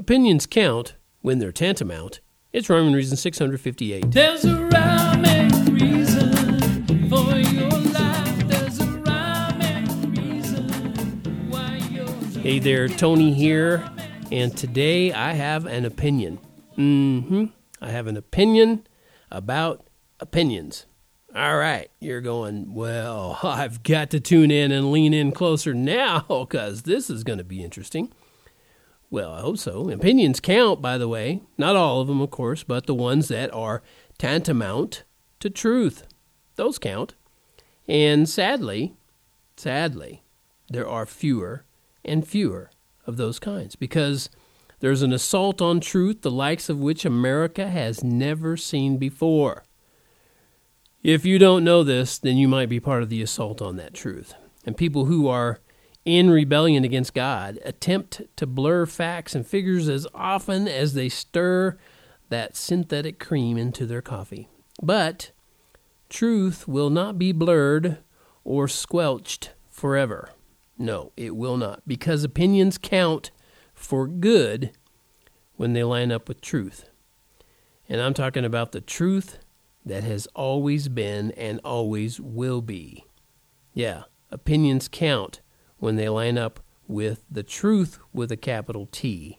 Opinions count when they're tantamount. It's Rhyme and Reason 658. There's a rhyme and reason for your life. There's a rhyme and reason why you're Hey there, Tony here, and today I have an opinion. Mm hmm. I have an opinion about opinions. All right, you're going, well, I've got to tune in and lean in closer now because this is going to be interesting. Well, I hope so. Opinions count, by the way. Not all of them, of course, but the ones that are tantamount to truth. Those count. And sadly, sadly, there are fewer and fewer of those kinds because there's an assault on truth the likes of which America has never seen before. If you don't know this, then you might be part of the assault on that truth. And people who are in rebellion against God attempt to blur facts and figures as often as they stir that synthetic cream into their coffee. But truth will not be blurred or squelched forever. No, it will not, because opinions count for good when they line up with truth. And I'm talking about the truth that has always been and always will be. Yeah, opinions count when they line up with the truth with a capital T.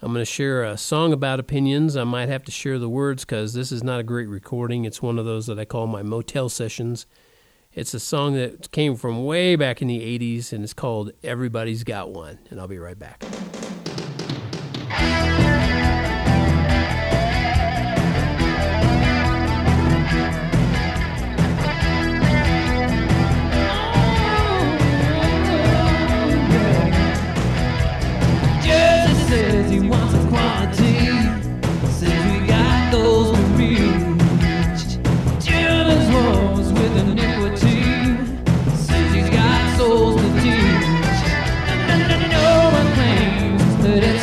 I'm going to share a song about opinions. I might have to share the words because this is not a great recording. It's one of those that I call my motel sessions. It's a song that came from way back in the 80s and it's called Everybody's Got One. And I'll be right back.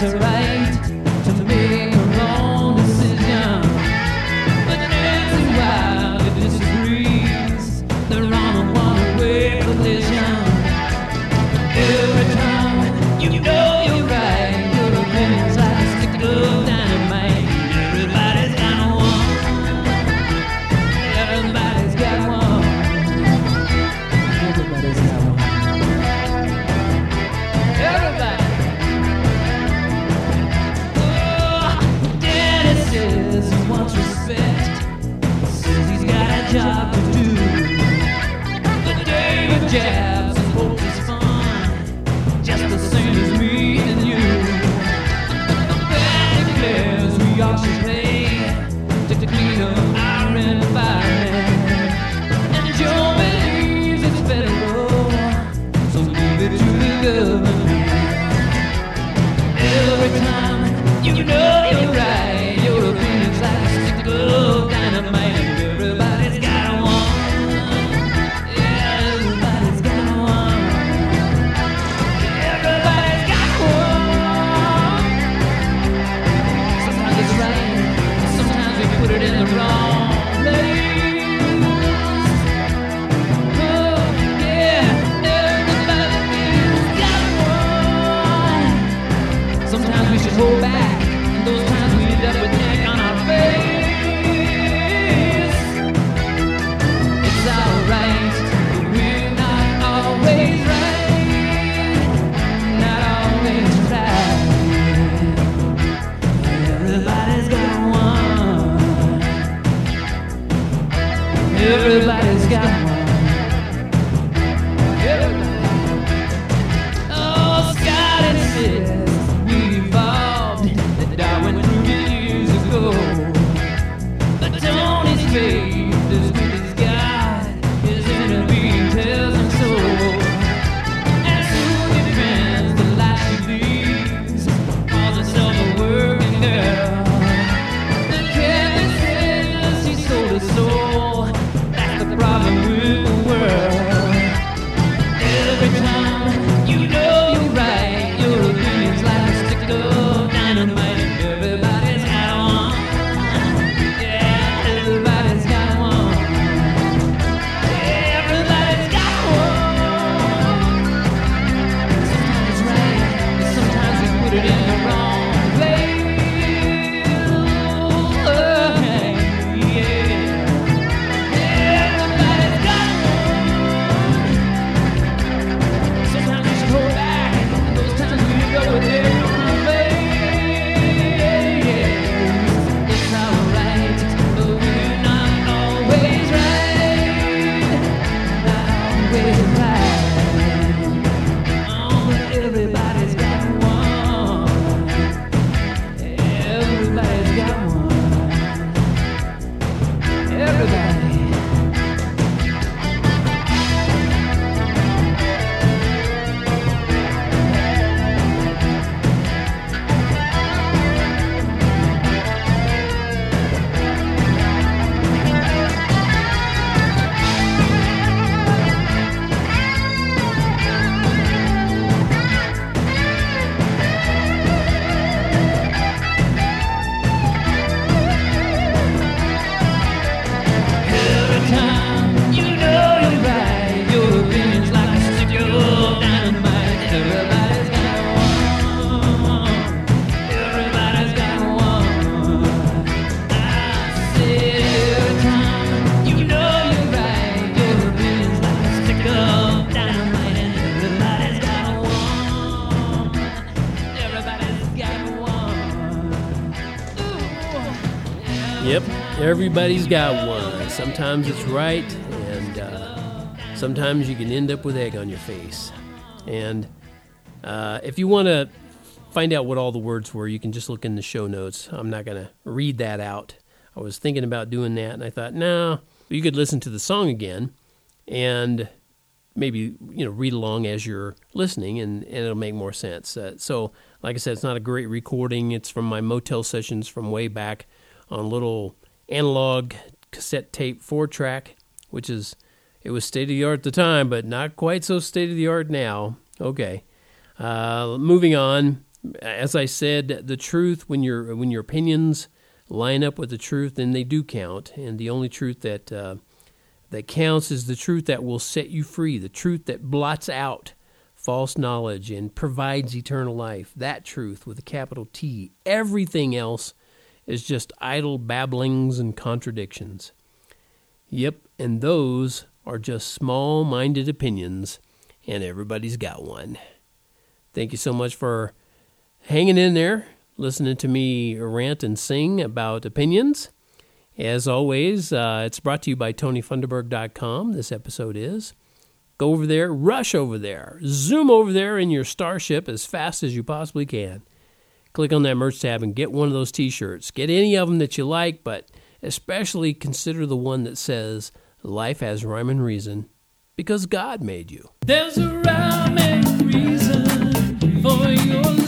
A right to make your own decision. But disagrees. They're on a one-way collision. Every you know Everybody's got one. Yep, everybody's got one. Sometimes it's right, and uh, sometimes you can end up with egg on your face. And uh, if you want to find out what all the words were, you can just look in the show notes. I'm not going to read that out. I was thinking about doing that, and I thought, no, you could listen to the song again and maybe you know read along as you're listening, and, and it'll make more sense. Uh, so, like I said, it's not a great recording. It's from my motel sessions from way back on little analog cassette tape four track, which is it was state of the art at the time, but not quite so state of the art now. Okay, uh, moving on. As I said, the truth when your when your opinions line up with the truth, then they do count, and the only truth that uh, that counts is the truth that will set you free, the truth that blots out false knowledge and provides eternal life. That truth with a capital T. Everything else is just idle babblings and contradictions. Yep, and those are just small minded opinions, and everybody's got one. Thank you so much for hanging in there, listening to me rant and sing about opinions. As always, uh, it's brought to you by TonyFunderberg.com. This episode is. Go over there, rush over there, zoom over there in your starship as fast as you possibly can click on that merch tab and get one of those t shirts. Get any of them that you like, but especially consider the one that says, Life has rhyme and reason because God made you. There's a rhyme and reason for your